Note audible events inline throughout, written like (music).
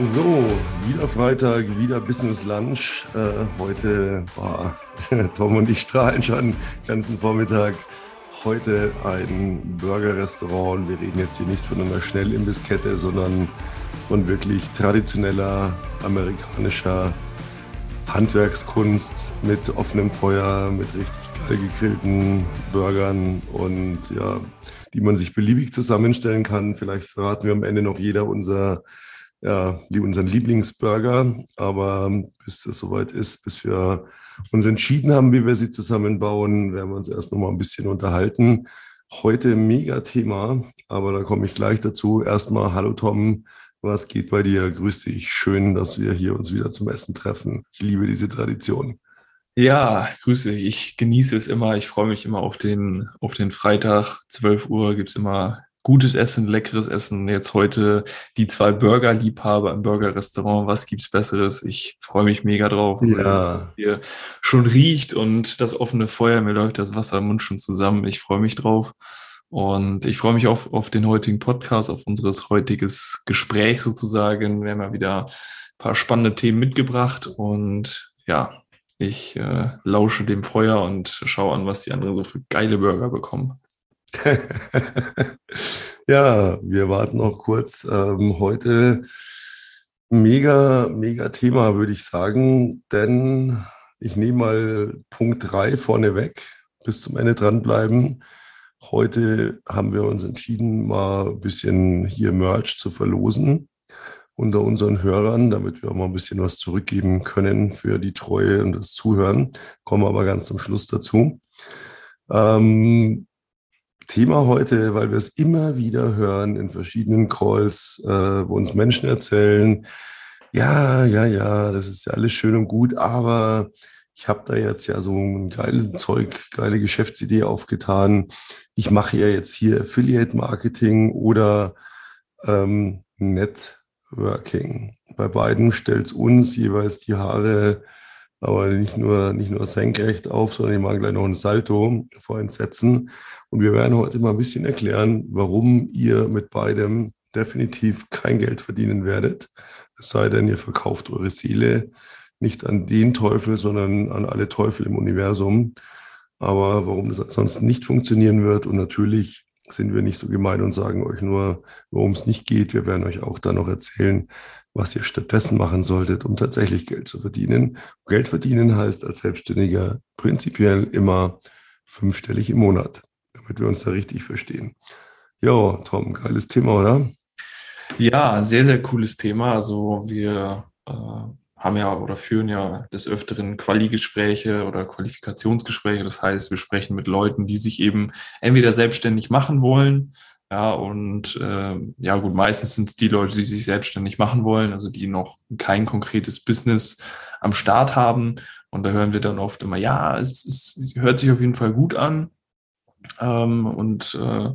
So, wieder Freitag, wieder Business Lunch. Äh, heute war (laughs) Tom und ich strahlen schon den ganzen Vormittag. Heute ein Burger-Restaurant. Wir reden jetzt hier nicht von einer Schnellimbisskette, sondern von wirklich traditioneller amerikanischer Handwerkskunst mit offenem Feuer, mit richtig geil gegrillten Burgern und ja, die man sich beliebig zusammenstellen kann. Vielleicht verraten wir am Ende noch jeder unser ja, unseren Lieblingsburger. Aber bis es soweit ist, bis wir uns entschieden haben, wie wir sie zusammenbauen, werden wir uns erst noch mal ein bisschen unterhalten. Heute mega Thema, aber da komme ich gleich dazu. Erstmal, hallo Tom, was geht bei dir? Grüß dich. Schön, dass wir hier uns wieder zum Essen treffen. Ich liebe diese Tradition. Ja, grüße dich. Ich genieße es immer. Ich freue mich immer auf den, auf den Freitag. 12 Uhr gibt es immer gutes Essen, leckeres Essen. Jetzt heute die zwei Burger-Liebhaber im Burger-Restaurant. Was gibt's Besseres? Ich freue mich mega drauf. Also ja. Hier schon riecht und das offene Feuer, mir läuft das Wasser im Mund schon zusammen. Ich freue mich drauf. Und ich freue mich auf, auf den heutigen Podcast, auf unseres heutiges Gespräch sozusagen. Wir haben ja wieder ein paar spannende Themen mitgebracht und ja, ich äh, lausche dem Feuer und schaue an, was die anderen so für geile Burger bekommen. (laughs) ja, wir warten noch kurz. Ähm, heute mega, mega Thema, würde ich sagen, denn ich nehme mal Punkt 3 vorneweg, bis zum Ende dranbleiben. Heute haben wir uns entschieden, mal ein bisschen hier Merch zu verlosen unter unseren Hörern, damit wir auch mal ein bisschen was zurückgeben können für die Treue und das Zuhören. Kommen wir aber ganz zum Schluss dazu. Ähm, Thema heute, weil wir es immer wieder hören in verschiedenen Calls, äh, wo uns Menschen erzählen, ja, ja, ja, das ist ja alles schön und gut, aber ich habe da jetzt ja so ein geiles Zeug, geile Geschäftsidee aufgetan. Ich mache ja jetzt hier Affiliate Marketing oder ähm, Networking. Bei beiden stellt es uns jeweils die Haare aber nicht nur, nicht nur senkrecht auf, sondern ich mache gleich noch ein Salto vor Entsetzen. Und wir werden heute mal ein bisschen erklären, warum ihr mit beidem definitiv kein Geld verdienen werdet. Es sei denn, ihr verkauft eure Seele nicht an den Teufel, sondern an alle Teufel im Universum. Aber warum das ansonsten nicht funktionieren wird und natürlich sind wir nicht so gemein und sagen euch nur, worum es nicht geht. Wir werden euch auch dann noch erzählen, was ihr stattdessen machen solltet, um tatsächlich Geld zu verdienen. Geld verdienen heißt als Selbstständiger prinzipiell immer fünfstellig im Monat, damit wir uns da richtig verstehen. Ja, Tom, geiles Thema, oder? Ja, sehr, sehr cooles Thema. Also wir äh, haben ja oder führen ja des Öfteren Quali-Gespräche oder Qualifikationsgespräche. Das heißt, wir sprechen mit Leuten, die sich eben entweder selbstständig machen wollen ja, und äh, ja gut, meistens sind es die Leute, die sich selbstständig machen wollen, also die noch kein konkretes Business am Start haben. Und da hören wir dann oft immer, ja, es, es hört sich auf jeden Fall gut an. Ähm, und äh,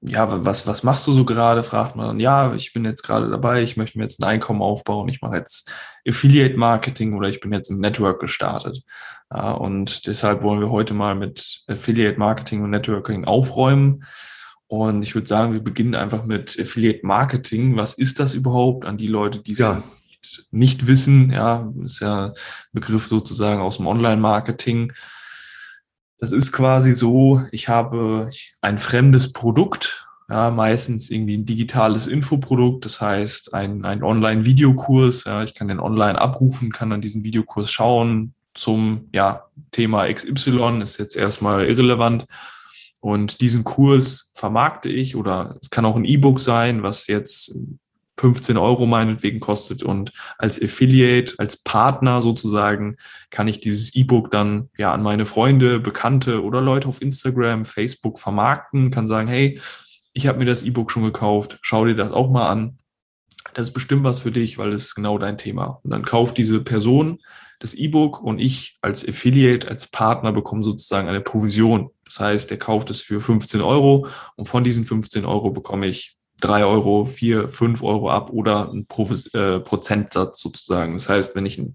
ja, was, was machst du so gerade? Fragt man dann, ja, ich bin jetzt gerade dabei, ich möchte mir jetzt ein Einkommen aufbauen, ich mache jetzt Affiliate Marketing oder ich bin jetzt im Network gestartet. Ja, und deshalb wollen wir heute mal mit Affiliate Marketing und Networking aufräumen. Und ich würde sagen, wir beginnen einfach mit Affiliate Marketing. Was ist das überhaupt an die Leute, die es ja. nicht, nicht, wissen? Ja, ist ja ein Begriff sozusagen aus dem Online-Marketing. Das ist quasi so, ich habe ein fremdes Produkt, ja, meistens irgendwie ein digitales Infoprodukt, das heißt ein, ein Online-Videokurs. Ja, ich kann den online abrufen, kann dann diesen Videokurs schauen zum ja, Thema XY, ist jetzt erstmal irrelevant. Und diesen Kurs vermarkte ich oder es kann auch ein E-Book sein, was jetzt 15 Euro meinetwegen kostet. Und als Affiliate, als Partner sozusagen, kann ich dieses E-Book dann ja an meine Freunde, Bekannte oder Leute auf Instagram, Facebook vermarkten, kann sagen, hey, ich habe mir das E-Book schon gekauft, schau dir das auch mal an. Das ist bestimmt was für dich, weil es genau dein Thema. Und dann kauft diese Person das E-Book und ich als Affiliate, als Partner bekomme sozusagen eine Provision. Das heißt, der kauft es für 15 Euro und von diesen 15 Euro bekomme ich 3 Euro, 4, 5 Euro ab oder einen Provis äh, Prozentsatz sozusagen. Das heißt, wenn ich einen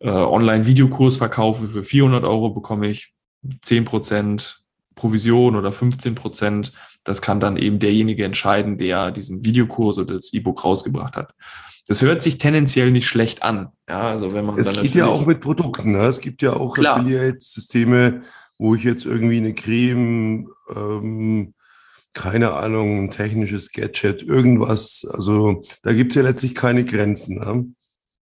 äh, Online-Videokurs verkaufe für 400 Euro, bekomme ich 10 Prozent Provision oder 15 Prozent. Das kann dann eben derjenige entscheiden, der diesen Videokurs oder das E-Book rausgebracht hat. das hört sich tendenziell nicht schlecht an. Ja, also wenn man es geht ja auch mit Produkten. Ne? Es gibt ja auch Affiliate-Systeme, wo ich jetzt irgendwie eine Creme, ähm, keine Ahnung, ein technisches Gadget, irgendwas. Also da gibt es ja letztlich keine Grenzen. Ne?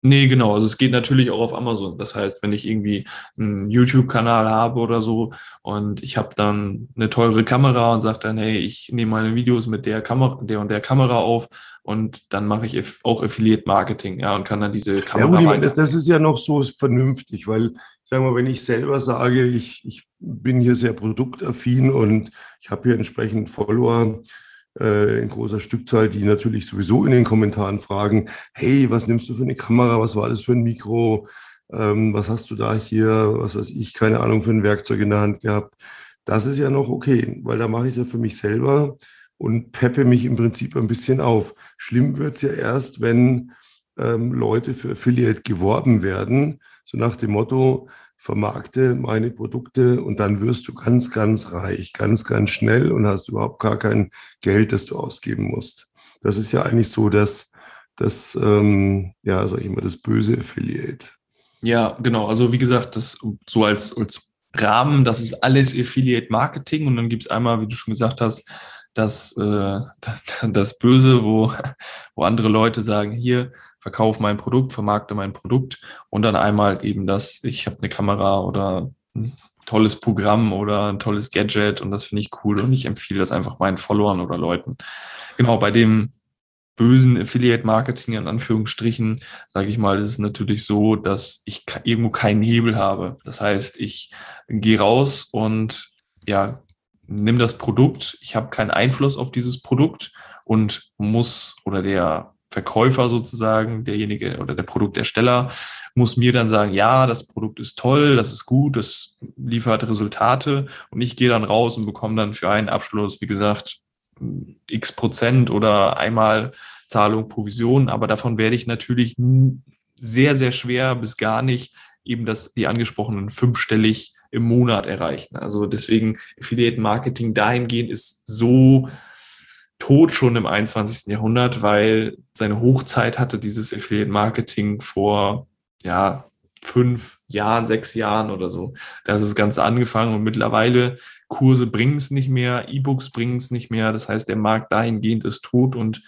Nee, genau. Also es geht natürlich auch auf Amazon. Das heißt, wenn ich irgendwie einen YouTube-Kanal habe oder so und ich habe dann eine teure Kamera und sage dann, hey, ich nehme meine Videos mit der Kamera, der und der Kamera auf und dann mache ich auch Affiliate-Marketing, ja, und kann dann diese Kamera. Ja, gut, das ist ja noch so vernünftig, weil, sagen wir, wenn ich selber sage, ich, ich bin hier sehr produktaffin und ich habe hier entsprechend Follower, äh, in großer Stückzahl, die natürlich sowieso in den Kommentaren fragen, hey, was nimmst du für eine Kamera, was war das für ein Mikro, ähm, was hast du da hier, was weiß ich, keine Ahnung, für ein Werkzeug in der Hand gehabt. Das ist ja noch okay, weil da mache ich es ja für mich selber und peppe mich im Prinzip ein bisschen auf. Schlimm wird es ja erst, wenn ähm, Leute für Affiliate geworben werden, so nach dem Motto, vermarkte meine Produkte und dann wirst du ganz, ganz reich, ganz, ganz schnell und hast überhaupt gar kein Geld, das du ausgeben musst. Das ist ja eigentlich so dass das ähm, ja, sag ich mal, das böse Affiliate. Ja, genau. Also wie gesagt, das so als, als Rahmen, das ist alles Affiliate Marketing und dann gibt es einmal, wie du schon gesagt hast, das, äh, (laughs) das Böse, wo, wo andere Leute sagen, hier, verkaufe mein Produkt, vermarkte mein Produkt und dann einmal eben das, ich habe eine Kamera oder ein tolles Programm oder ein tolles Gadget und das finde ich cool und ich empfehle das einfach meinen Followern oder Leuten. Genau, bei dem bösen Affiliate-Marketing in Anführungsstrichen, sage ich mal, ist es natürlich so, dass ich irgendwo keinen Hebel habe. Das heißt, ich gehe raus und ja, nimm das Produkt, ich habe keinen Einfluss auf dieses Produkt und muss oder der Verkäufer sozusagen, derjenige oder der Produktersteller, muss mir dann sagen, ja, das Produkt ist toll, das ist gut, das liefert Resultate und ich gehe dann raus und bekomme dann für einen Abschluss, wie gesagt, x Prozent oder einmal Zahlung, Provision, aber davon werde ich natürlich sehr, sehr schwer bis gar nicht eben das, die angesprochenen fünfstellig im Monat erreichen. Also deswegen Affiliate Marketing dahingehend ist so tot schon im 21. Jahrhundert, weil seine Hochzeit hatte dieses Affiliate Marketing vor, ja, fünf Jahren, sechs Jahren oder so. Da ist das Ganze angefangen und mittlerweile Kurse bringen es nicht mehr, E-Books bringen es nicht mehr. Das heißt, der Markt dahingehend ist tot und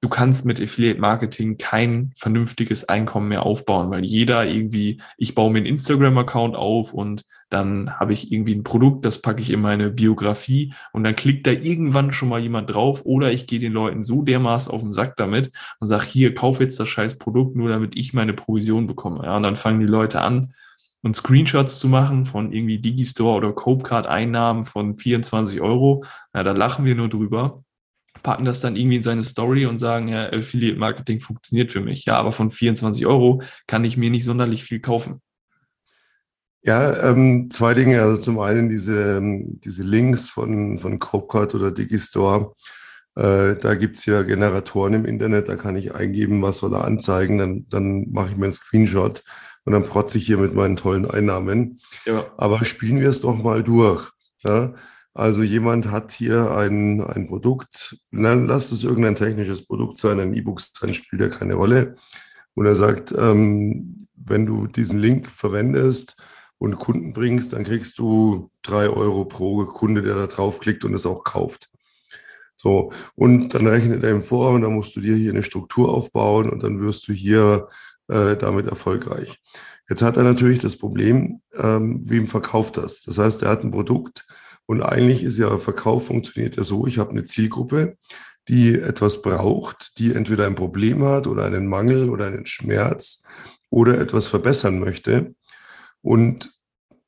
du kannst mit Affiliate Marketing kein vernünftiges Einkommen mehr aufbauen, weil jeder irgendwie, ich baue mir einen Instagram-Account auf und dann habe ich irgendwie ein Produkt, das packe ich in meine Biografie und dann klickt da irgendwann schon mal jemand drauf oder ich gehe den Leuten so dermaßen auf den Sack damit und sage, hier, kauf jetzt das scheiß Produkt, nur damit ich meine Provision bekomme. Ja, und dann fangen die Leute an, und Screenshots zu machen von irgendwie Digistore oder Copecard-Einnahmen von 24 Euro. Ja, da lachen wir nur drüber packen das dann irgendwie in seine Story und sagen, ja, Affiliate Marketing funktioniert für mich. Ja, aber von 24 Euro kann ich mir nicht sonderlich viel kaufen. Ja, ähm, zwei Dinge. Also zum einen diese, ähm, diese Links von, von Copecard oder Digistore. Äh, da gibt es ja Generatoren im Internet, da kann ich eingeben, was soll er anzeigen, dann, dann mache ich mir einen Screenshot und dann protze ich hier mit meinen tollen Einnahmen. Ja. Aber spielen wir es doch mal durch. Ja? Also jemand hat hier ein, ein Produkt, dann lass es irgendein technisches Produkt sein, ein E-Book sein, spielt ja keine Rolle. Und er sagt, ähm, wenn du diesen Link verwendest und Kunden bringst, dann kriegst du drei Euro pro Kunde, der da draufklickt und es auch kauft. So, und dann rechnet er ihm vor und dann musst du dir hier eine Struktur aufbauen und dann wirst du hier äh, damit erfolgreich. Jetzt hat er natürlich das Problem, ähm, wem verkauft das? Das heißt, er hat ein Produkt, und eigentlich ist ja Verkauf funktioniert ja so, ich habe eine Zielgruppe, die etwas braucht, die entweder ein Problem hat oder einen Mangel oder einen Schmerz oder etwas verbessern möchte. Und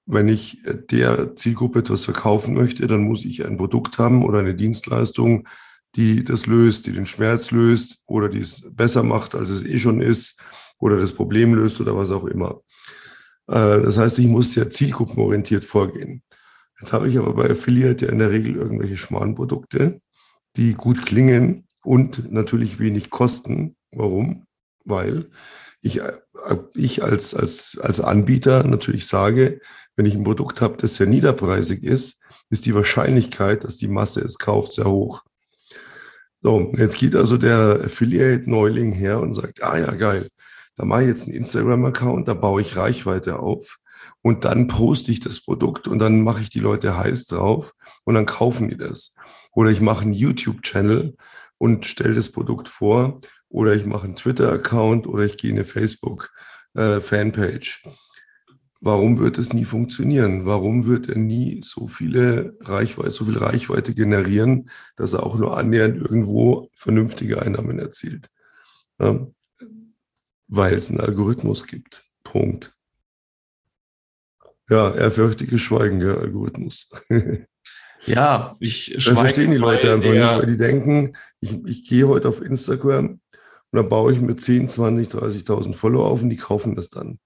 wenn ich der Zielgruppe etwas verkaufen möchte, dann muss ich ein Produkt haben oder eine Dienstleistung, die das löst, die den Schmerz löst oder die es besser macht, als es eh schon ist oder das Problem löst oder was auch immer. Äh, das heißt, ich muss sehr zielgruppenorientiert vorgehen. Jetzt habe ich aber bei Affiliate ja in der Regel irgendwelche Schmarrnprodukte, die gut klingen und natürlich wenig kosten. Warum? Weil ich, ich als, als, als Anbieter natürlich sage, wenn ich ein Produkt habe, das sehr niederpreisig ist, ist die Wahrscheinlichkeit, dass die Masse es kauft, sehr hoch. So, jetzt geht also der Affiliate-Neuling her und sagt, ah ja, geil, da mache ich jetzt einen Instagram-Account, da baue ich Reichweite auf und dann poste ich das Produkt und dann mache ich die Leute heiß drauf und dann kaufen die das. Oder ich mache einen YouTube-Channel und stelle das Produkt vor oder ich mache einen Twitter-Account oder ich gehe in eine Facebook-Fanpage. Warum wird es nie funktionieren? Warum wird er nie so viele Reichweite, so viel Reichweite generieren, dass er auch nur annähernd irgendwo vernünftige Einnahmen erzielt? Ja, weil es einen Algorithmus gibt. Punkt. Ja, ehrfürchtiges Schweigen, der Algorithmus. (laughs) Ja, ich Das verstehen die Leute einfach nicht, weil die denken, ich, ich gehe heute auf Instagram und dann baue ich mir 10, 20, 30.000 Follower auf und die kaufen das dann.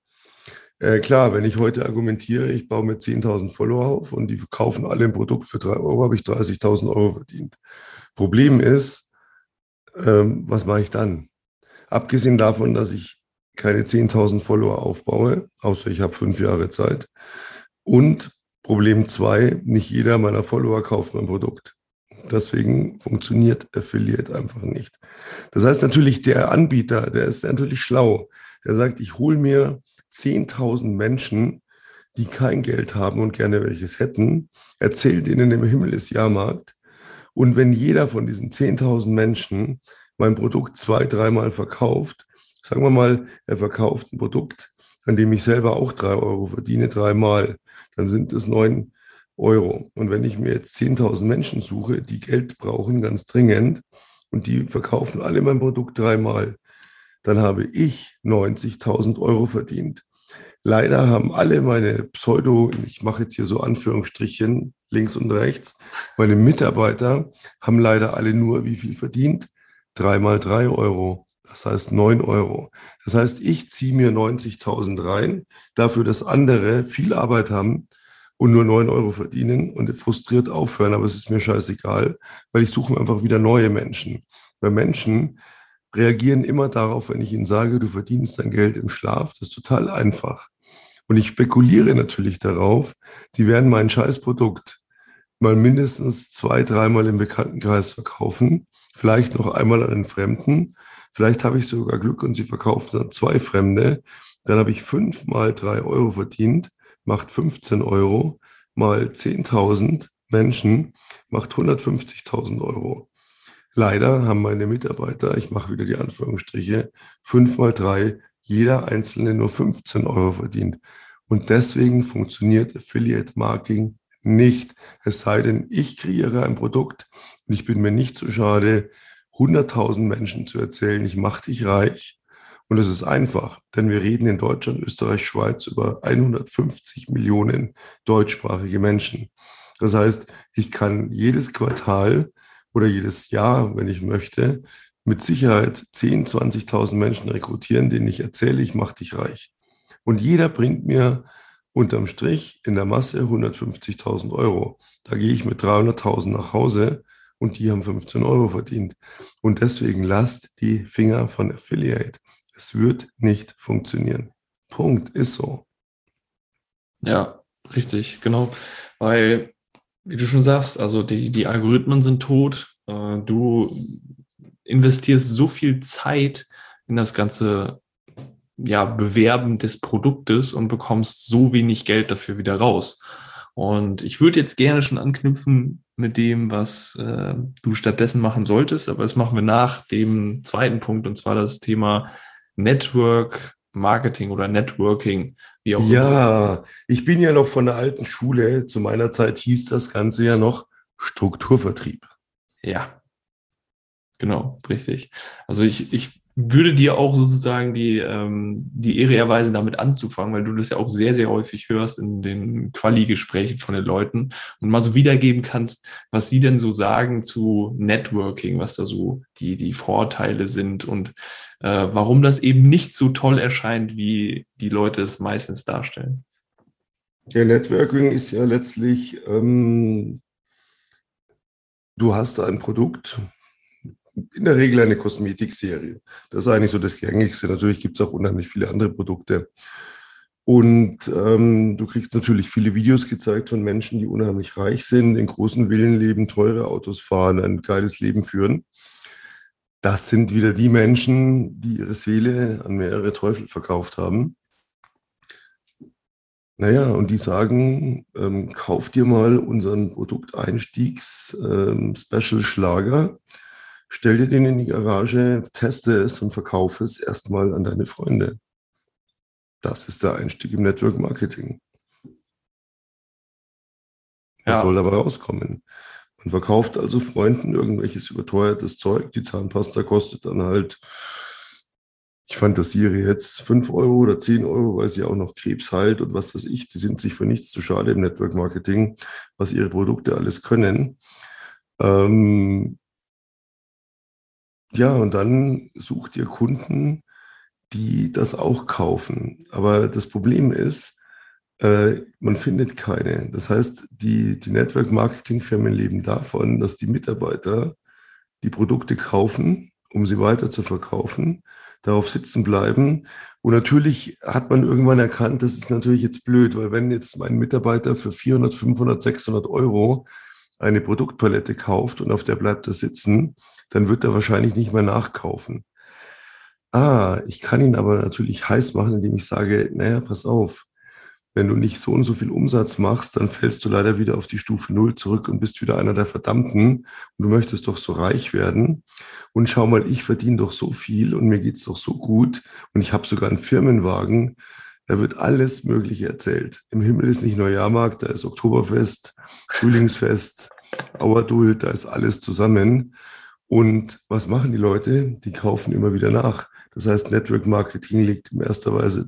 Äh, klar, wenn ich heute argumentiere, ich baue mir 10.000 Follower auf und die kaufen alle ein Produkt für 3 Euro, habe ich 30.000 Euro verdient. Problem ist, ähm, was mache ich dann? Abgesehen davon, dass ich keine 10.000 Follower aufbaue, außer ich habe fünf Jahre Zeit. Und Problem zwei, nicht jeder meiner Follower kauft mein Produkt. Deswegen funktioniert Affiliate einfach nicht. Das heißt natürlich, der Anbieter, der ist natürlich schlau. Der sagt, ich hole mir 10.000 Menschen, die kein Geld haben und gerne welches hätten, erzählt ihnen im Himmel ist Jahrmarkt. Und wenn jeder von diesen 10.000 Menschen mein Produkt zwei, dreimal verkauft, sagen wir mal, er verkauft ein Produkt, an dem ich selber auch drei Euro verdiene, dreimal, dann sind es neun Euro. Und wenn ich mir jetzt 10.000 Menschen suche, die Geld brauchen, ganz dringend, und die verkaufen alle mein Produkt dreimal, dann habe ich 90.000 Euro verdient. Leider haben alle meine Pseudo, ich mache jetzt hier so Anführungsstrichen links und rechts, meine Mitarbeiter haben leider alle nur wie viel verdient? Dreimal drei Euro. Das heißt neun Euro. Das heißt, ich ziehe mir 90.000 rein, dafür, dass andere viel Arbeit haben und nur neun Euro verdienen und frustriert aufhören. Aber es ist mir scheißegal, weil ich suche mir einfach wieder neue Menschen. Weil Menschen reagieren immer darauf, wenn ich ihnen sage, du verdienst dein Geld im Schlaf. Das ist total einfach. Und ich spekuliere natürlich darauf, die werden mein Scheißprodukt mal mindestens zwei, dreimal im Bekanntenkreis verkaufen, vielleicht noch einmal an den Fremden. Vielleicht habe ich sogar Glück und sie verkaufen dann zwei Fremde. Dann habe ich fünf mal drei Euro verdient, macht 15 Euro, mal 10.000 Menschen, macht 150.000 Euro. Leider haben meine Mitarbeiter, ich mache wieder die Anführungsstriche, fünf mal drei, jeder einzelne nur 15 Euro verdient. Und deswegen funktioniert Affiliate Marketing nicht. Es sei denn, ich kreiere ein Produkt und ich bin mir nicht so schade, 100.000 Menschen zu erzählen, ich mache dich reich. Und es ist einfach, denn wir reden in Deutschland, Österreich, Schweiz über 150 Millionen deutschsprachige Menschen. Das heißt, ich kann jedes Quartal oder jedes Jahr, wenn ich möchte, mit Sicherheit 10, 20.000 Menschen rekrutieren, denen ich erzähle, ich mache dich reich. Und jeder bringt mir unterm Strich in der Masse 150.000 Euro. Da gehe ich mit 300.000 nach Hause und die haben 15 Euro verdient. Und deswegen lasst die Finger von Affiliate. Es wird nicht funktionieren. Punkt, ist so. Ja, richtig, genau. Weil wie du schon sagst, also die, die Algorithmen sind tot. Äh, du investierst so viel Zeit in das ganze ja, Bewerben des Produktes und bekommst so wenig Geld dafür wieder raus. Und ich würde jetzt gerne schon anknüpfen mit dem, was äh, du stattdessen machen solltest, aber das machen wir nach dem zweiten Punkt, und zwar das Thema Network Marketing oder Networking, wie auch ja, immer. ich bin ja noch von der alten Schule. Zu meiner Zeit hieß das Ganze ja noch Strukturvertrieb. Ja, genau, richtig. Also ich, ich würde dir auch sozusagen die, ähm, die Ehre erweisen, damit anzufangen, weil du das ja auch sehr, sehr häufig hörst in den Quali-Gesprächen von den Leuten und mal so wiedergeben kannst, was sie denn so sagen zu Networking, was da so die, die Vorteile sind und äh, warum das eben nicht so toll erscheint, wie die Leute es meistens darstellen. Ja, Networking ist ja letztlich, ähm, du hast ein Produkt, in der Regel eine Kosmetikserie. Das ist eigentlich so das Gängigste. Natürlich gibt es auch unheimlich viele andere Produkte. Und ähm, du kriegst natürlich viele Videos gezeigt von Menschen, die unheimlich reich sind, in großen Villen leben, teure Autos fahren, ein geiles Leben führen. das sind wieder die Menschen, die ihre Seele an mehrere Teufel verkauft haben. Naja, und die sagen, ähm, kauf dir mal unseren Produkteinstiegs-Special-Schlager, ähm, stell dir den in die Garage, teste es und verkaufe es erstmal an deine Freunde. Das ist der Einstieg im Network Marketing. Was ja. soll dabei rauskommen? Man verkauft also Freunden irgendwelches überteuertes Zeug. Die Zahnpasta kostet dann halt, ich fantasiere jetzt 5 Euro oder 10 Euro, weil sie auch noch Krebs heilt und was weiß ich. Die sind sich für nichts zu schade im Network Marketing, was ihre Produkte alles können. Ähm ja, und dann sucht ihr Kunden, die das auch kaufen. Aber das Problem ist, äh, man findet keine. Das heißt, die, die Network-Marketing-Firmen leben davon, dass die Mitarbeiter die Produkte kaufen, um sie weiter zu verkaufen, darauf sitzen bleiben. Und natürlich hat man irgendwann erkannt, das ist natürlich jetzt blöd, weil wenn jetzt mein Mitarbeiter für 400, 500, 600 Euro eine Produktpalette kauft und auf der bleibt er sitzen, dann wird er wahrscheinlich nicht mehr nachkaufen. Ah, ich kann ihn aber natürlich heiß machen, indem ich sage, naja, pass auf, wenn du nicht so und so viel Umsatz machst, dann fällst du leider wieder auf die Stufe Null zurück und bist wieder einer der Verdammten. Und du möchtest doch so reich werden. Und schau mal, ich verdiene doch so viel und mir geht's doch so gut. Und ich habe sogar einen Firmenwagen. Da wird alles Mögliche erzählt. Im Himmel ist nicht nur Jahrmarkt, da ist Oktoberfest, Frühlingsfest, Auerduld, da ist alles zusammen. Und was machen die Leute? Die kaufen immer wieder nach. Das heißt, Network Marketing liegt in erster Weise,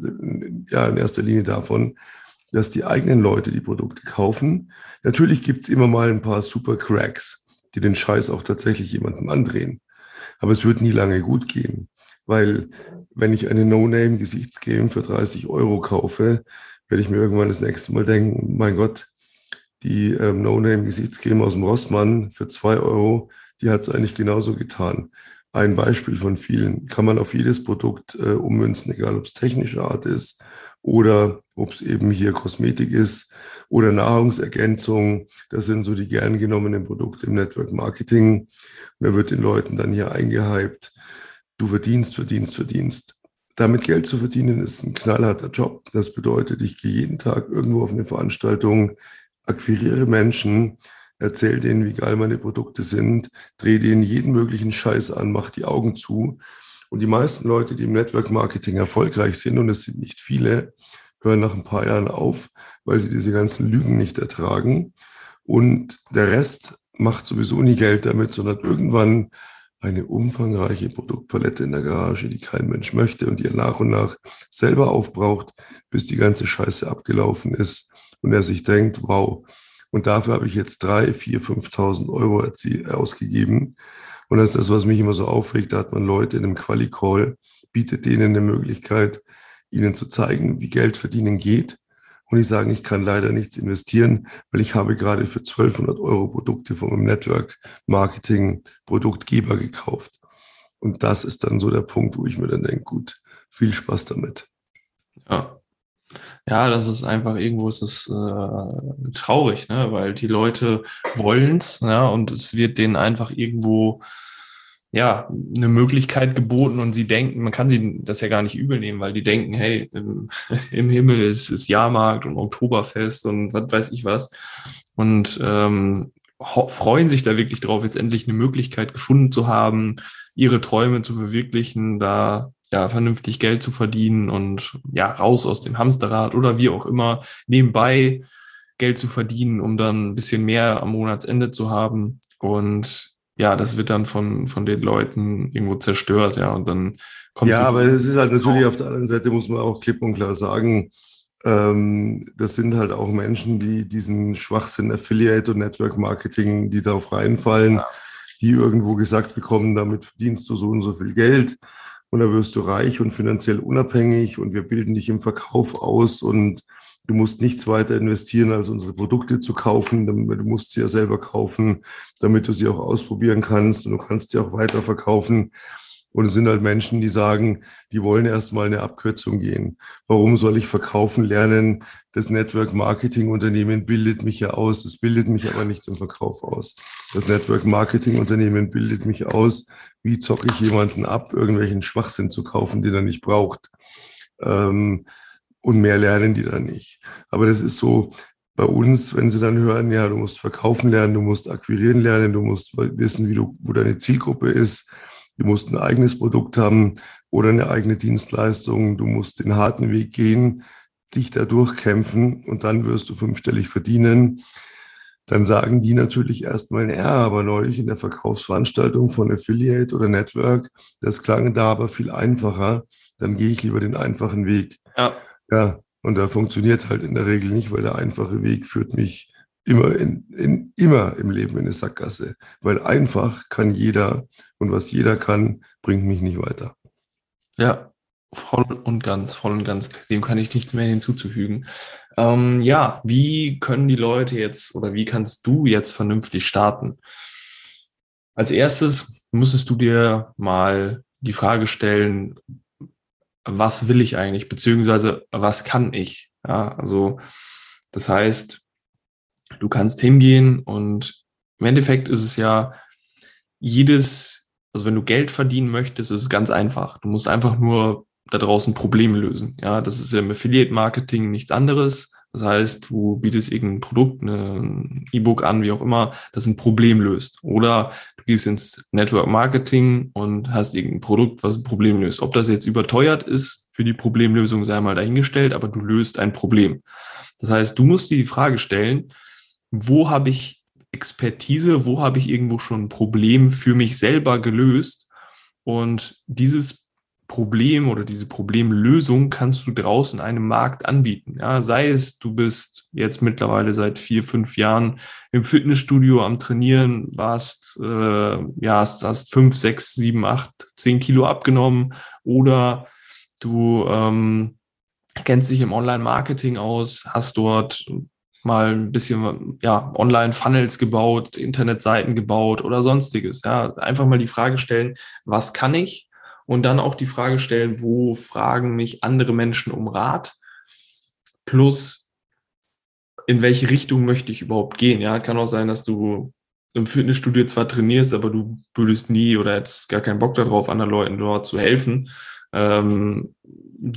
ja, in erster Linie davon, dass die eigenen Leute die Produkte kaufen. Natürlich gibt es immer mal ein paar Super Cracks, die den Scheiß auch tatsächlich jemandem andrehen. Aber es wird nie lange gut gehen, weil wenn ich eine No-Name-Gesichtscreme für 30 Euro kaufe, werde ich mir irgendwann das nächste Mal denken, mein Gott, die ähm, No-Name-Gesichtscreme aus dem Rossmann für 2 Euro, die hat es eigentlich genauso getan ein Beispiel von vielen. Kann man auf jedes Produkt äh, ummünzen, egal ob es technische Art ist oder ob es eben hier Kosmetik ist oder Nahrungsergänzung. Das sind so die gern genommenen Produkte im Network Marketing. Da wird den Leuten dann hier eingehypt. Du verdienst, verdienst, verdienst. Damit Geld zu verdienen ist ein knallharter Job. Das bedeutet, ich gehe jeden Tag irgendwo auf eine Veranstaltung, akquiriere Menschen, erzähl denen, wie geil meine Produkte sind, drehe denen jeden möglichen Scheiß an, mach die Augen zu. Und die meisten Leute, die im Network Marketing erfolgreich sind, und es sind nicht viele, hören nach ein paar Jahren auf, weil sie diese ganzen Lügen nicht ertragen. Und der Rest macht sowieso nie Geld damit, sondern irgendwann eine umfangreiche Produktpalette in der Garage, die kein Mensch möchte und die er nach und nach selber aufbraucht, bis die ganze Scheiße abgelaufen ist und er sich denkt, wow, und dafür habe ich jetzt drei, vier, 5.000 Euro ausgegeben. Und das ist das, was mich immer so aufregt. Da hat man Leute in einem Quali-Call, bietet denen eine Möglichkeit, ihnen zu zeigen, wie Geld verdienen geht. Und die sagen, ich kann leider nichts investieren, weil ich habe gerade für 1200 Euro Produkte von meinem Network Marketing Produktgeber gekauft. Und das ist dann so der Punkt, wo ich mir dann denke, gut, viel Spaß damit. Ja, ja, das ist einfach irgendwo ist es äh, traurig, ne? weil die Leute wollen's, ja, und es wird denen einfach irgendwo ja eine Möglichkeit geboten und sie denken, man kann sie das ja gar nicht übel nehmen, weil die denken, hey, im, (laughs) im Himmel ist, ist Jahrmarkt und Oktoberfest und was weiß ich was und ähm, freuen sich da wirklich drauf, jetzt endlich eine Möglichkeit gefunden zu haben, ihre Träume zu verwirklichen, da ja, vernünftig Geld zu verdienen und ja, raus aus dem Hamsterrad oder wie auch immer, nebenbei Geld zu verdienen, um dann ein bisschen mehr am Monatsende zu haben. Und ja, das wird dann von, von den Leuten irgendwo zerstört, ja, und dann kommt Ja, aber es ist halt natürlich auf der anderen Seite, muss man auch klipp und klar sagen, ähm, das sind halt auch Menschen, die diesen Schwachsinn Affiliate und Network Marketing, die darauf reinfallen, ja. die irgendwo gesagt bekommen, damit verdienst du so und so viel Geld und da wirst du reich und finanziell unabhängig und wir bilden dich im Verkauf aus und du musst nichts weiter investieren, als unsere Produkte zu kaufen. Du musst sie ja selber kaufen, damit du sie auch ausprobieren kannst und du kannst sie auch weiter verkaufen. Und es sind halt Menschen, die sagen, die wollen erstmal eine Abkürzung gehen. Warum soll ich verkaufen lernen? Das Network Marketing Unternehmen bildet mich ja aus. Es bildet mich aber nicht im Verkauf aus. Das Network Marketing Unternehmen bildet mich aus. Wie zocke ich jemanden ab, irgendwelchen Schwachsinn zu kaufen, den er nicht braucht? Ähm, und mehr lernen die dann nicht. Aber das ist so, bei uns, wenn sie dann hören, ja, du musst verkaufen lernen, du musst akquirieren lernen, du musst wissen, wie du, wo deine Zielgruppe ist, Du musst ein eigenes Produkt haben oder eine eigene Dienstleistung. Du musst den harten Weg gehen, dich da durchkämpfen und dann wirst du fünfstellig verdienen. Dann sagen die natürlich erstmal, ja, aber neulich in der Verkaufsveranstaltung von Affiliate oder Network, das klang da aber viel einfacher. Dann gehe ich lieber den einfachen Weg. Ja. Ja, und da funktioniert halt in der Regel nicht, weil der einfache Weg führt mich immer, in, in, immer im Leben in eine Sackgasse. Weil einfach kann jeder und was jeder kann, bringt mich nicht weiter. Ja, voll und ganz, voll und ganz. Dem kann ich nichts mehr hinzuzufügen. Ähm, ja, wie können die Leute jetzt oder wie kannst du jetzt vernünftig starten? Als erstes müsstest du dir mal die Frage stellen, was will ich eigentlich, beziehungsweise was kann ich? Ja, also das heißt, Du kannst hingehen und im Endeffekt ist es ja jedes, also wenn du Geld verdienen möchtest, ist es ganz einfach. Du musst einfach nur da draußen Probleme lösen. Ja, das ist ja im Affiliate Marketing nichts anderes. Das heißt, du bietest irgendein Produkt, ein E-Book an, wie auch immer, das ein Problem löst. Oder du gehst ins Network Marketing und hast irgendein Produkt, was ein Problem löst. Ob das jetzt überteuert ist für die Problemlösung, sei mal dahingestellt, aber du löst ein Problem. Das heißt, du musst dir die Frage stellen, wo habe ich Expertise, wo habe ich irgendwo schon ein Problem für mich selber gelöst. Und dieses Problem oder diese Problemlösung kannst du draußen einem Markt anbieten. Ja, sei es, du bist jetzt mittlerweile seit vier, fünf Jahren im Fitnessstudio am Trainieren, warst, äh, ja, hast, hast fünf, sechs, sieben, acht, zehn Kilo abgenommen oder du ähm, kennst dich im Online-Marketing aus, hast dort mal ein bisschen ja, Online-Funnels gebaut, Internetseiten gebaut oder sonstiges. Ja, einfach mal die Frage stellen, was kann ich? Und dann auch die Frage stellen, wo fragen mich andere Menschen um Rat? Plus, in welche Richtung möchte ich überhaupt gehen? Ja, kann auch sein, dass du im Fitnessstudio zwar trainierst, aber du würdest nie oder jetzt gar keinen Bock darauf, anderen Leuten dort zu helfen, ähm,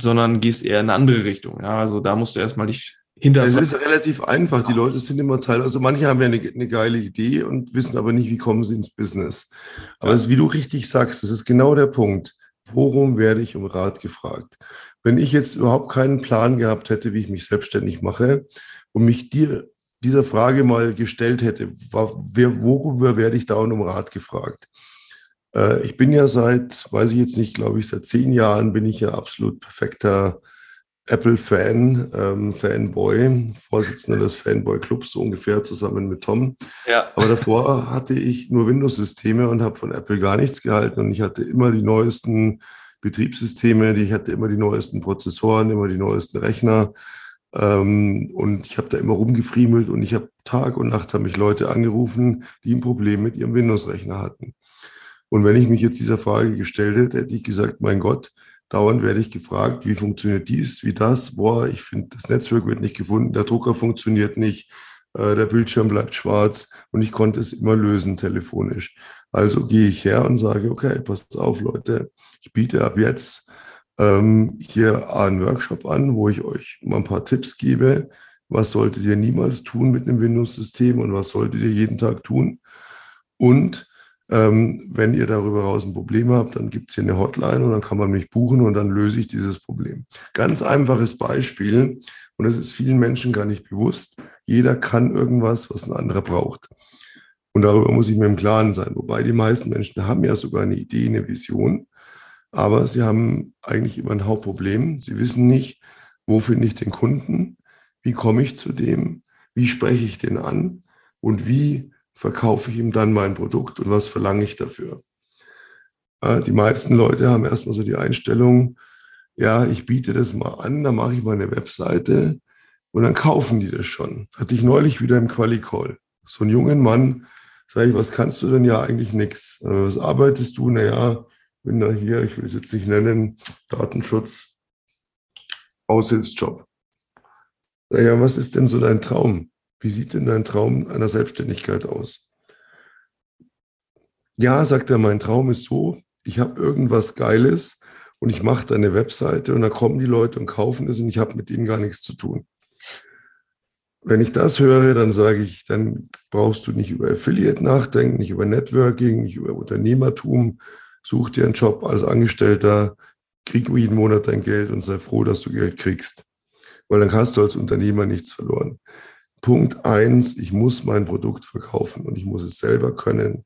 sondern gehst eher in eine andere Richtung. Ja, also da musst du erstmal dich es ist relativ einfach. Die Leute sind immer Teil. Also manche haben ja eine, eine geile Idee und wissen aber nicht, wie kommen sie ins Business. Aber ja. wie du richtig sagst, das ist genau der Punkt. Worum werde ich um Rat gefragt? Wenn ich jetzt überhaupt keinen Plan gehabt hätte, wie ich mich selbstständig mache und mich dir dieser Frage mal gestellt hätte, worüber werde ich da um Rat gefragt? Äh, ich bin ja seit, weiß ich jetzt nicht, glaube ich, seit zehn Jahren bin ich ja absolut perfekter Apple-Fan, ähm, Fanboy, Vorsitzender des Fanboy-Clubs, so ungefähr zusammen mit Tom. Ja. Aber davor hatte ich nur Windows-Systeme und habe von Apple gar nichts gehalten. Und ich hatte immer die neuesten Betriebssysteme, ich hatte immer die neuesten Prozessoren, immer die neuesten Rechner. Ähm, und ich habe da immer rumgefriemelt und ich habe Tag und Nacht haben mich Leute angerufen, die ein Problem mit ihrem Windows-Rechner hatten. Und wenn ich mich jetzt dieser Frage gestellt hätte, hätte ich gesagt, mein Gott, Dauernd werde ich gefragt, wie funktioniert dies, wie das. Boah, ich finde, das Netzwerk wird nicht gefunden, der Drucker funktioniert nicht, äh, der Bildschirm bleibt schwarz und ich konnte es immer lösen telefonisch. Also gehe ich her und sage, okay, passt auf, Leute, ich biete ab jetzt ähm, hier einen Workshop an, wo ich euch mal ein paar Tipps gebe. Was solltet ihr niemals tun mit einem Windows-System und was solltet ihr jeden Tag tun? Und ähm, wenn ihr darüber raus ein Problem habt, dann gibt es hier eine Hotline und dann kann man mich buchen und dann löse ich dieses Problem. Ganz einfaches Beispiel und es ist vielen Menschen gar nicht bewusst. Jeder kann irgendwas, was ein anderer braucht. Und darüber muss ich mir im Klaren sein. Wobei die meisten Menschen haben ja sogar eine Idee, eine Vision, aber sie haben eigentlich immer ein Hauptproblem. Sie wissen nicht, wo finde ich den Kunden, wie komme ich zu dem, wie spreche ich den an und wie verkaufe ich ihm dann mein Produkt und was verlange ich dafür? Die meisten Leute haben erstmal so die Einstellung, ja, ich biete das mal an, dann mache ich mal eine Webseite und dann kaufen die das schon. Hatte ich neulich wieder im Quali-Call. So einen jungen Mann, sage ich, was kannst du denn ja eigentlich nichts? Äh, was arbeitest du? Naja, bin da hier, ich will es jetzt nicht nennen, Datenschutz, Aushilfsjob. Naja, was ist denn so dein Traum? Wie sieht denn dein Traum einer Selbstständigkeit aus? Ja, sagt er, mein Traum ist so, ich habe irgendwas Geiles und ich mache da eine Webseite und da kommen die Leute und kaufen es und ich habe mit ihnen gar nichts zu tun. Wenn ich das höre, dann sage ich, dann brauchst du nicht über Affiliate nachdenken, nicht über Networking, nicht über Unternehmertum. Such dir einen Job als Angestellter, krieg jeden Monat dein Geld und sei froh, dass du Geld kriegst. Weil dann hast du als Unternehmer nichts verloren. Punkt eins, ich muss mein Produkt verkaufen und ich muss es selber können.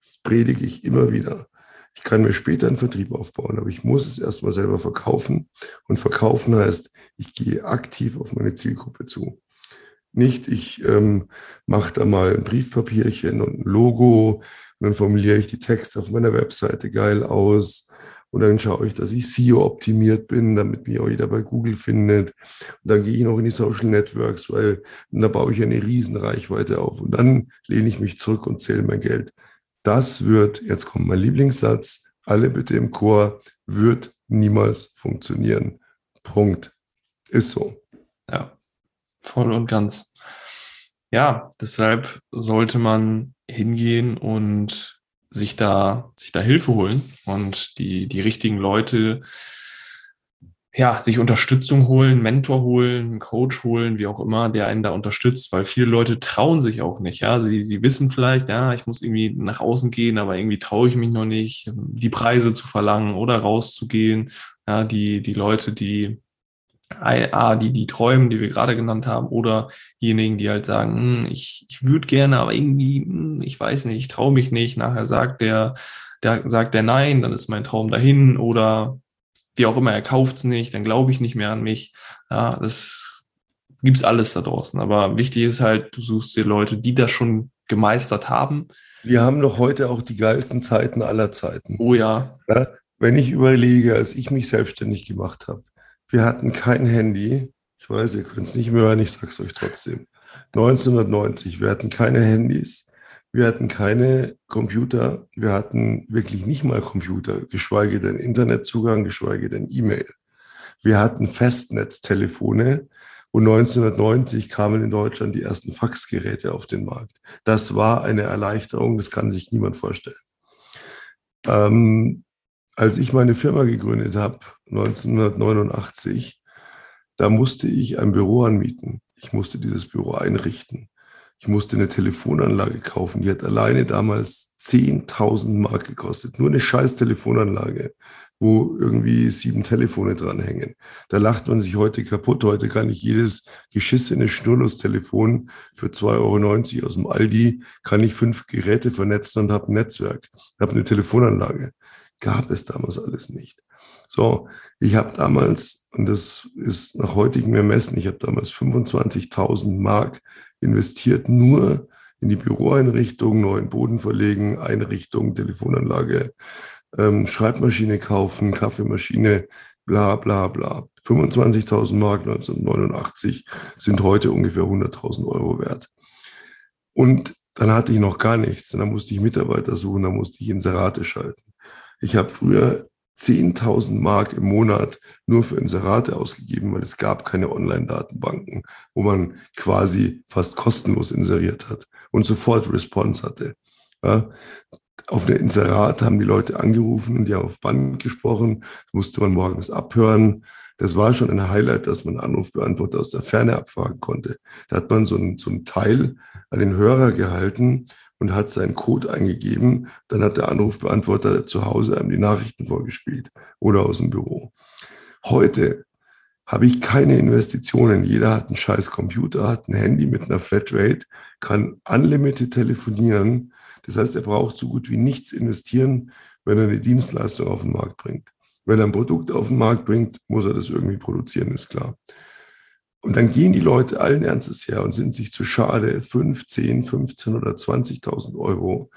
Das predige ich immer wieder. Ich kann mir später einen Vertrieb aufbauen, aber ich muss es erstmal selber verkaufen. Und verkaufen heißt, ich gehe aktiv auf meine Zielgruppe zu. Nicht, ich ähm, mache da mal ein Briefpapierchen und ein Logo und dann formuliere ich die Texte auf meiner Webseite geil aus und dann schaue ich, dass ich SEO-optimiert bin, damit mich auch jeder bei Google findet. Und dann gehe ich noch in die Social Networks, weil da baue ich eine riesen Reichweite auf und dann lehne ich mich zurück und zähle mein Geld. Das wird, jetzt kommt mein Lieblingssatz, alle bitte im Chor, wird niemals funktionieren. Punkt. Ist so. Ja. Voll und ganz. Ja, deshalb sollte man hingehen und sich da, sich da Hilfe holen und die, die richtigen Leute, ja, sich Unterstützung holen, Mentor holen, Coach holen, wie auch immer, der einen da unterstützt, weil viele Leute trauen sich auch nicht, ja. Sie, sie wissen vielleicht, ja, ich muss irgendwie nach außen gehen, aber irgendwie traue ich mich noch nicht, die Preise zu verlangen oder rauszugehen. Ja, die, die Leute, die A, die, die Träumen, die wir gerade genannt haben, oder diejenigen, die halt sagen, hm, ich, ich würde gerne, aber irgendwie, hm, ich weiß nicht, ich traue mich nicht. Nachher sagt der, der sagt der Nein, dann ist mein Traum dahin oder wie auch immer, er kauft es nicht, dann glaube ich nicht mehr an mich. Ja, das gibt's alles da draußen. Aber wichtig ist halt, du suchst dir Leute, die das schon gemeistert haben. Wir haben doch heute auch die geilsten Zeiten aller Zeiten. Oh ja. ja wenn ich überlege, als ich mich selbstständig gemacht habe, wir hatten kein Handy. Ich weiß, ihr könnt es nicht mehr hören, ich sage es euch trotzdem. 1990, wir hatten keine Handys, wir hatten keine Computer, wir hatten wirklich nicht mal Computer, geschweige denn Internetzugang, geschweige denn E-Mail. Wir hatten Festnetztelefone und 1990 kamen in Deutschland die ersten Faxgeräte auf den Markt. Das war eine Erleichterung, das kann sich niemand vorstellen. Ähm, als ich meine Firma gegründet habe, 1989, da musste ich ein Büro anmieten. Ich musste dieses Büro einrichten. Ich musste eine Telefonanlage kaufen. Die hat alleine damals 10.000 Mark gekostet. Nur eine scheiß Telefonanlage, wo irgendwie sieben Telefone dranhängen. Da lacht man sich heute kaputt. Heute kann ich jedes geschissene Schnurlos-Telefon für 2,90 Euro aus dem Aldi, kann ich fünf Geräte vernetzen und habe ein Netzwerk, habe eine Telefonanlage gab es damals alles nicht. So, ich habe damals, und das ist nach heutigem Ermessen, ich habe damals 25.000 Mark investiert, nur in die Büroeinrichtung, neuen Boden verlegen, Einrichtung, Telefonanlage, ähm, Schreibmaschine kaufen, Kaffeemaschine, bla bla bla. 25.000 Mark 1989 sind heute ungefähr 100.000 Euro wert. Und dann hatte ich noch gar nichts. Dann musste ich Mitarbeiter suchen, dann musste ich Inserate schalten. Ich habe früher 10.000 Mark im Monat nur für Inserate ausgegeben, weil es gab keine Online-Datenbanken, wo man quasi fast kostenlos inseriert hat und sofort Response hatte. Ja, auf ein Inserat haben die Leute angerufen die haben auf Band gesprochen. Das musste man morgens abhören. Das war schon ein Highlight, dass man Anrufbeantworter aus der Ferne abfragen konnte. Da hat man so ein, so ein Teil an den Hörer gehalten und hat seinen Code eingegeben. Dann hat der Anrufbeantworter zu Hause einem die Nachrichten vorgespielt oder aus dem Büro. Heute habe ich keine Investitionen. Jeder hat einen scheiß Computer, hat ein Handy mit einer Flatrate, kann unlimited telefonieren. Das heißt, er braucht so gut wie nichts investieren, wenn er eine Dienstleistung auf den Markt bringt. Wenn er ein Produkt auf den Markt bringt, muss er das irgendwie produzieren, ist klar. Und dann gehen die Leute allen Ernstes her und sind sich zu schade, 5, 10, 15 oder 20.000 Euro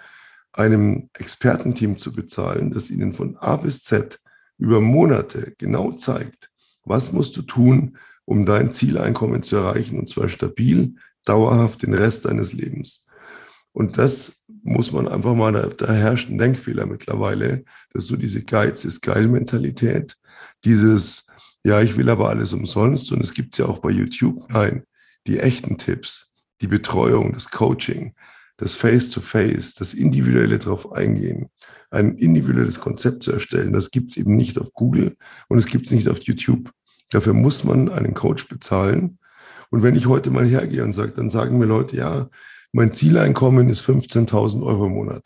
einem Expertenteam zu bezahlen, das ihnen von A bis Z über Monate genau zeigt, was musst du tun, um dein Zieleinkommen zu erreichen, und zwar stabil, dauerhaft den Rest deines Lebens. Und das muss man einfach mal, da, da herrscht ein Denkfehler mittlerweile. Das ist so diese Geiz ist geil Mentalität. Dieses, ja, ich will aber alles umsonst. Und es gibt es ja auch bei YouTube. Nein, die echten Tipps, die Betreuung, das Coaching, das Face-to-Face, -face, das individuelle darauf eingehen, ein individuelles Konzept zu erstellen, das gibt es eben nicht auf Google und es gibt es nicht auf YouTube. Dafür muss man einen Coach bezahlen. Und wenn ich heute mal hergehe und sage, dann sagen mir Leute, ja, mein Zieleinkommen ist 15.000 Euro im Monat.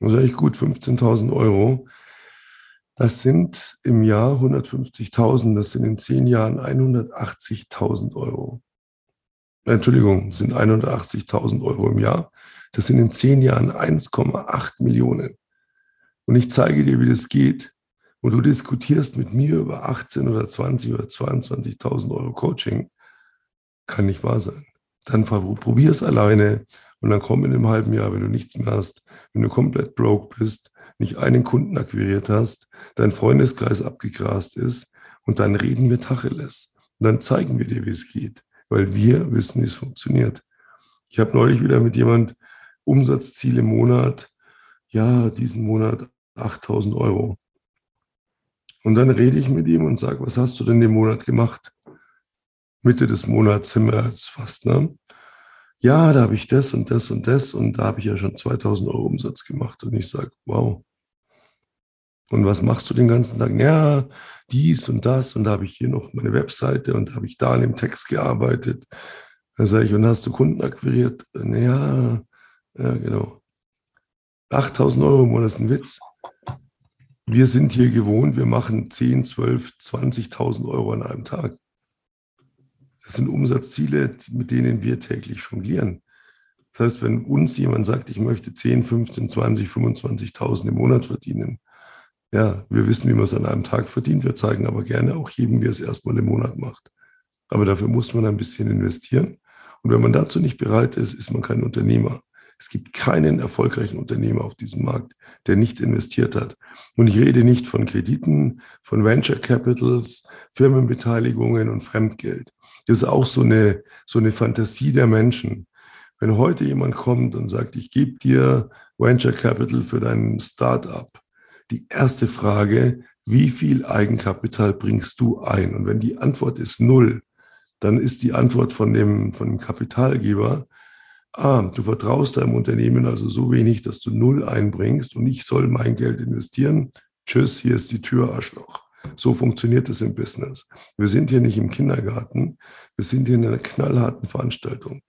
Dann sage ich, gut, 15.000 Euro. Das sind im Jahr 150.000, das sind in zehn Jahren 180.000 Euro. Entschuldigung, das sind 180.000 Euro im Jahr. Das sind in zehn Jahren 1,8 Millionen. Und ich zeige dir, wie das geht. Und du diskutierst mit mir über 18 oder 20 oder 22.000 Euro Coaching. Kann nicht wahr sein. Dann probier es alleine und dann komm in einem halben Jahr, wenn du nichts mehr hast, wenn du komplett broke bist, nicht einen Kunden akquiriert hast, dein Freundeskreis abgegrast ist und dann reden wir Tacheles. Und dann zeigen wir dir, wie es geht, weil wir wissen, wie es funktioniert. Ich habe neulich wieder mit jemand Umsatzziel im Monat, ja, diesen Monat 8000 Euro. Und dann rede ich mit ihm und sage, was hast du denn im Monat gemacht? Mitte des Monats sind wir jetzt fast, ne? Ja, da habe ich das und das und das und da habe ich ja schon 2000 Euro Umsatz gemacht. Und ich sage, wow. Und was machst du den ganzen Tag? Ja, dies und das und da habe ich hier noch meine Webseite und da habe ich da an dem Text gearbeitet. Da sage ich, und hast du Kunden akquiriert? Ja, ja, genau. 8000 Euro im Monat ist ein Witz. Wir sind hier gewohnt, wir machen 10, 12, 20.000 Euro an einem Tag. Das sind Umsatzziele, mit denen wir täglich jonglieren. Das heißt, wenn uns jemand sagt, ich möchte 10, 15, 20, 25.000 im Monat verdienen, ja, wir wissen, wie man es an einem Tag verdient. Wir zeigen aber gerne auch jedem, wie er es erstmal im Monat macht. Aber dafür muss man ein bisschen investieren. Und wenn man dazu nicht bereit ist, ist man kein Unternehmer. Es gibt keinen erfolgreichen Unternehmer auf diesem Markt, der nicht investiert hat. Und ich rede nicht von Krediten, von Venture Capitals, Firmenbeteiligungen und Fremdgeld. Das ist auch so eine, so eine Fantasie der Menschen. Wenn heute jemand kommt und sagt, ich gebe dir Venture Capital für dein Startup, die erste Frage, wie viel Eigenkapital bringst du ein? Und wenn die Antwort ist null, dann ist die Antwort von dem, von dem Kapitalgeber, ah, du vertraust deinem Unternehmen also so wenig, dass du null einbringst und ich soll mein Geld investieren. Tschüss, hier ist die Tür, Arschloch. So funktioniert es im Business. Wir sind hier nicht im Kindergarten, wir sind hier in einer knallharten Veranstaltung.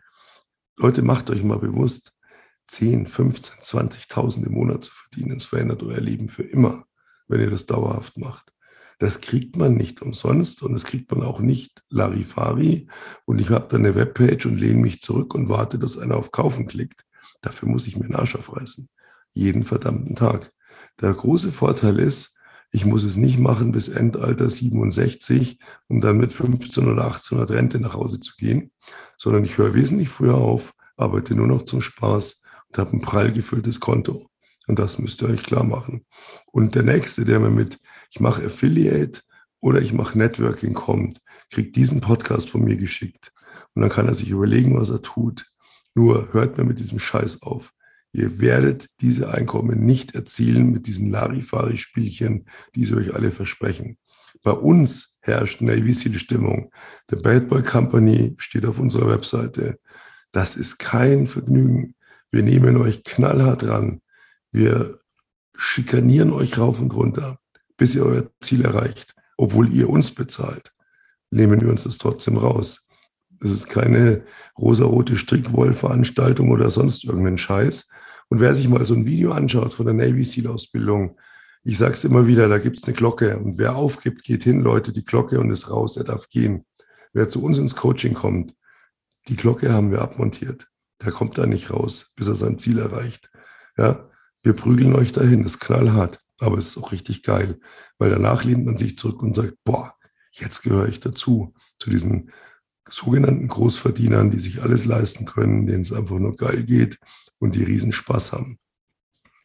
Leute, macht euch mal bewusst, 10, 15, 20.000 im Monat zu verdienen, es verändert euer Leben für immer, wenn ihr das dauerhaft macht. Das kriegt man nicht umsonst und das kriegt man auch nicht Larifari. Und ich habe dann eine Webpage und lehne mich zurück und warte, dass einer auf Kaufen klickt. Dafür muss ich mir den Arsch aufreißen. Jeden verdammten Tag. Der große Vorteil ist, ich muss es nicht machen bis Endalter 67, um dann mit 15 oder 1800 Rente nach Hause zu gehen, sondern ich höre wesentlich früher auf, arbeite nur noch zum Spaß und habe ein prall gefülltes Konto. Und das müsst ihr euch klar machen. Und der nächste, der mir mit, ich mache Affiliate oder ich mache Networking kommt, kriegt diesen Podcast von mir geschickt. Und dann kann er sich überlegen, was er tut. Nur hört mir mit diesem Scheiß auf. Ihr werdet diese Einkommen nicht erzielen mit diesen Larifari-Spielchen, die sie euch alle versprechen. Bei uns herrscht Navy Seal-Stimmung. The Bad Boy Company steht auf unserer Webseite. Das ist kein Vergnügen. Wir nehmen euch knallhart ran. Wir schikanieren euch rauf und runter, bis ihr euer Ziel erreicht. Obwohl ihr uns bezahlt, nehmen wir uns das trotzdem raus. Es ist keine rosarote Strickwoll-Veranstaltung oder sonst irgendein Scheiß, und wer sich mal so ein Video anschaut von der Navy SEAL-Ausbildung, ich sage es immer wieder, da gibt es eine Glocke. Und wer aufgibt, geht hin, Leute, die Glocke und ist raus, er darf gehen. Wer zu uns ins Coaching kommt, die Glocke haben wir abmontiert. Der kommt da nicht raus, bis er sein Ziel erreicht. Ja, wir prügeln euch dahin, das ist knallhart, aber es ist auch richtig geil, weil danach lehnt man sich zurück und sagt, boah, jetzt gehöre ich dazu, zu diesen sogenannten Großverdienern, die sich alles leisten können, denen es einfach nur geil geht und die riesen Spaß haben.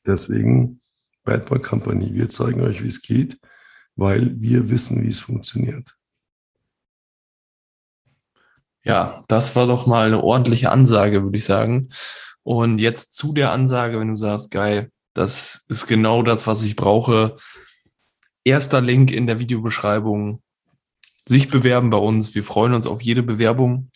Deswegen Bad Boy Company, wir zeigen euch, wie es geht, weil wir wissen, wie es funktioniert. Ja, das war doch mal eine ordentliche Ansage, würde ich sagen. Und jetzt zu der Ansage, wenn du sagst, geil, das ist genau das, was ich brauche. Erster Link in der Videobeschreibung. Sich bewerben bei uns. Wir freuen uns auf jede Bewerbung,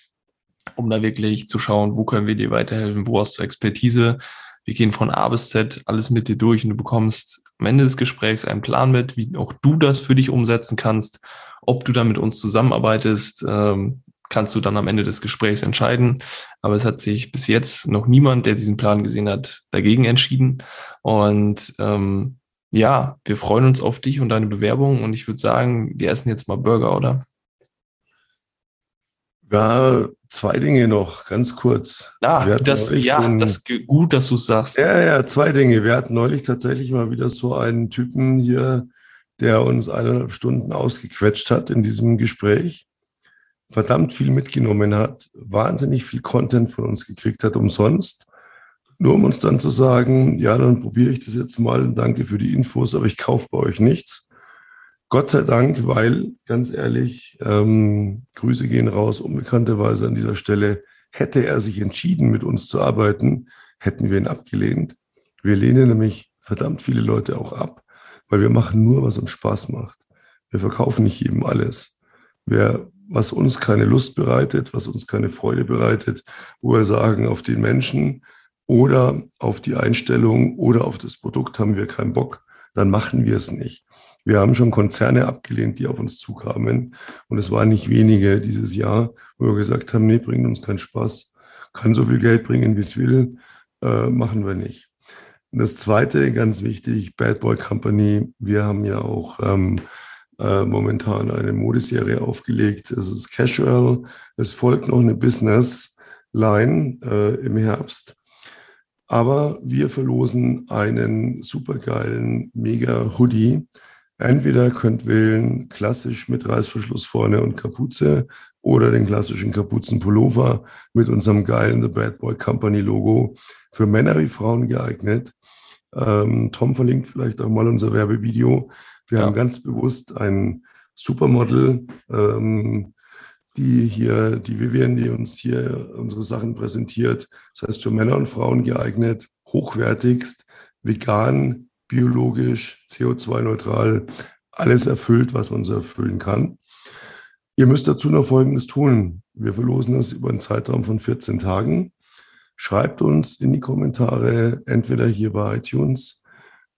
um da wirklich zu schauen, wo können wir dir weiterhelfen, wo hast du Expertise. Wir gehen von A bis Z alles mit dir durch und du bekommst am Ende des Gesprächs einen Plan mit, wie auch du das für dich umsetzen kannst. Ob du dann mit uns zusammenarbeitest, ähm, kannst du dann am Ende des Gesprächs entscheiden. Aber es hat sich bis jetzt noch niemand, der diesen Plan gesehen hat, dagegen entschieden. Und ähm, ja, wir freuen uns auf dich und deine Bewerbung. Und ich würde sagen, wir essen jetzt mal Burger, oder? Ja, zwei Dinge noch, ganz kurz. Ah, das, ja, den, das gut, dass du sagst. Ja, ja, zwei Dinge. Wir hatten neulich tatsächlich mal wieder so einen Typen hier, der uns eineinhalb Stunden ausgequetscht hat in diesem Gespräch verdammt viel mitgenommen hat, wahnsinnig viel Content von uns gekriegt hat umsonst. Nur um uns dann zu sagen, ja, dann probiere ich das jetzt mal danke für die Infos, aber ich kaufe bei euch nichts. Gott sei Dank, weil, ganz ehrlich, ähm, Grüße gehen raus, unbekannterweise an dieser Stelle, hätte er sich entschieden, mit uns zu arbeiten, hätten wir ihn abgelehnt. Wir lehnen nämlich verdammt viele Leute auch ab, weil wir machen nur, was uns Spaß macht. Wir verkaufen nicht jedem alles. Wer was uns keine Lust bereitet, was uns keine Freude bereitet, wo wir sagen, auf den Menschen oder auf die Einstellung oder auf das Produkt haben wir keinen Bock, dann machen wir es nicht. Wir haben schon Konzerne abgelehnt, die auf uns zukamen. Und es waren nicht wenige dieses Jahr, wo wir gesagt haben, nee, bringt uns keinen Spaß, kann so viel Geld bringen, wie es will, äh, machen wir nicht. Und das Zweite, ganz wichtig, Bad Boy Company. Wir haben ja auch ähm, äh, momentan eine Modeserie aufgelegt. Es ist casual. Es folgt noch eine Business Line äh, im Herbst. Aber wir verlosen einen supergeilen Mega Hoodie. Entweder könnt wählen klassisch mit Reißverschluss vorne und Kapuze oder den klassischen Kapuzenpullover mit unserem geilen The Bad Boy Company Logo. Für Männer wie Frauen geeignet. Ähm, Tom verlinkt vielleicht auch mal unser Werbevideo. Wir ja. haben ganz bewusst ein Supermodel, ähm, die hier, die Vivian, die uns hier unsere Sachen präsentiert. Das heißt, für Männer und Frauen geeignet, hochwertigst, vegan, biologisch, CO2-neutral, alles erfüllt, was man so erfüllen kann. Ihr müsst dazu noch Folgendes tun. Wir verlosen das über einen Zeitraum von 14 Tagen. Schreibt uns in die Kommentare, entweder hier bei iTunes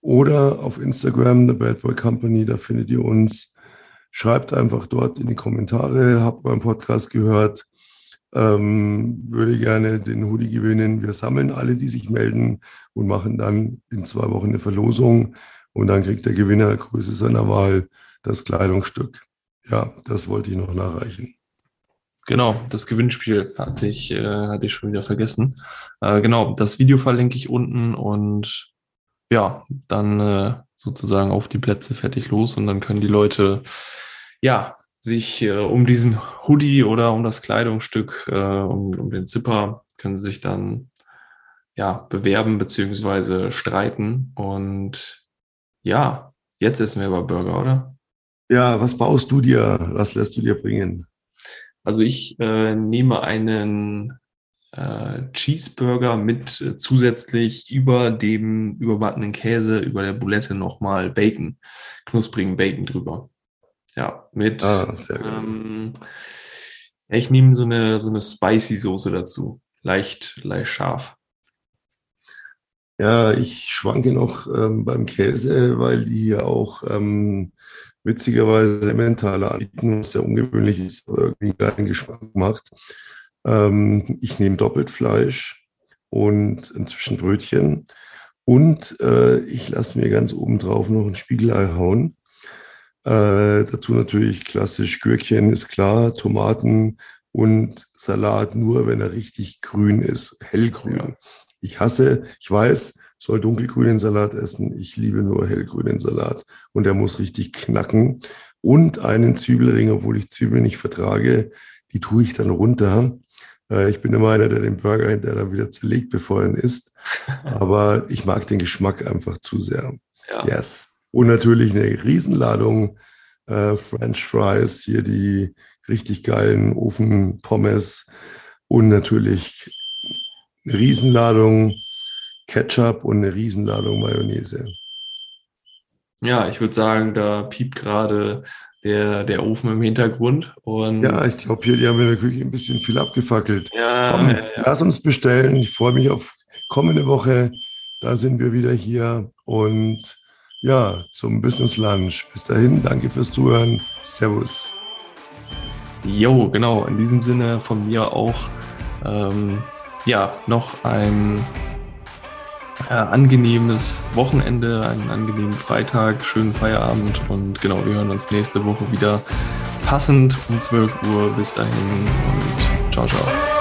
oder auf Instagram, The Bad Boy Company, da findet ihr uns. Schreibt einfach dort in die Kommentare, habt euren Podcast gehört, ähm, würde gerne den Hoodie gewinnen. Wir sammeln alle, die sich melden und machen dann in zwei Wochen eine Verlosung und dann kriegt der Gewinner Größe seiner Wahl das Kleidungsstück. Ja, das wollte ich noch nachreichen. Genau, das Gewinnspiel hatte ich, äh, hatte ich schon wieder vergessen. Äh, genau, das Video verlinke ich unten und ja, dann äh, sozusagen auf die Plätze fertig los und dann können die Leute ja sich äh, um diesen Hoodie oder um das Kleidungsstück, äh, um, um den Zipper, können sie sich dann ja bewerben beziehungsweise streiten und ja, jetzt essen wir aber Burger, oder? Ja, was baust du dir? Was lässt du dir bringen? Also ich äh, nehme einen äh, Cheeseburger mit äh, zusätzlich über dem überbackenen Käse, über der Boulette nochmal Bacon, knusprigen Bacon drüber. Ja, mit. Ah, ähm, ich nehme so eine, so eine spicy Soße dazu. Leicht, leicht scharf. Ja, ich schwanke noch ähm, beim Käse, weil die hier auch ähm, witzigerweise Emmentaler anbieten, was sehr ungewöhnlich ist, aber irgendwie einen geilen Geschmack macht. Ähm, ich nehme doppelt Fleisch und inzwischen Brötchen. Und äh, ich lasse mir ganz oben drauf noch ein Spiegelei hauen. Äh, dazu natürlich klassisch Gürkchen, ist klar, Tomaten und Salat nur, wenn er richtig grün ist, hellgrün. Ja. Ich hasse, ich weiß, soll dunkelgrünen Salat essen. Ich liebe nur hellgrünen Salat und der muss richtig knacken. Und einen Zwiebelring, obwohl ich Zwiebeln nicht vertrage, die tue ich dann runter ich bin immer einer, der den Burger hinterher dann wieder zerlegt, bevor er ihn isst. (laughs) Aber ich mag den Geschmack einfach zu sehr. Ja. Yes. Und natürlich eine Riesenladung äh, French Fries, hier die richtig geilen Ofenpommes und natürlich eine Riesenladung Ketchup und eine Riesenladung Mayonnaise. Ja, ich würde sagen, da piept gerade der, der Ofen im Hintergrund. Und ja, ich glaube, hier, die haben in der Küche ein bisschen viel abgefackelt. Ja, Komm, ja, ja. lass uns bestellen. Ich freue mich auf kommende Woche. Da sind wir wieder hier. Und ja, zum Business Lunch. Bis dahin, danke fürs Zuhören. Servus. Jo, genau. In diesem Sinne von mir auch ähm, ja noch ein äh, angenehmes Wochenende, einen angenehmen Freitag, schönen Feierabend und genau, wir hören uns nächste Woche wieder passend um 12 Uhr. Bis dahin und ciao, ciao.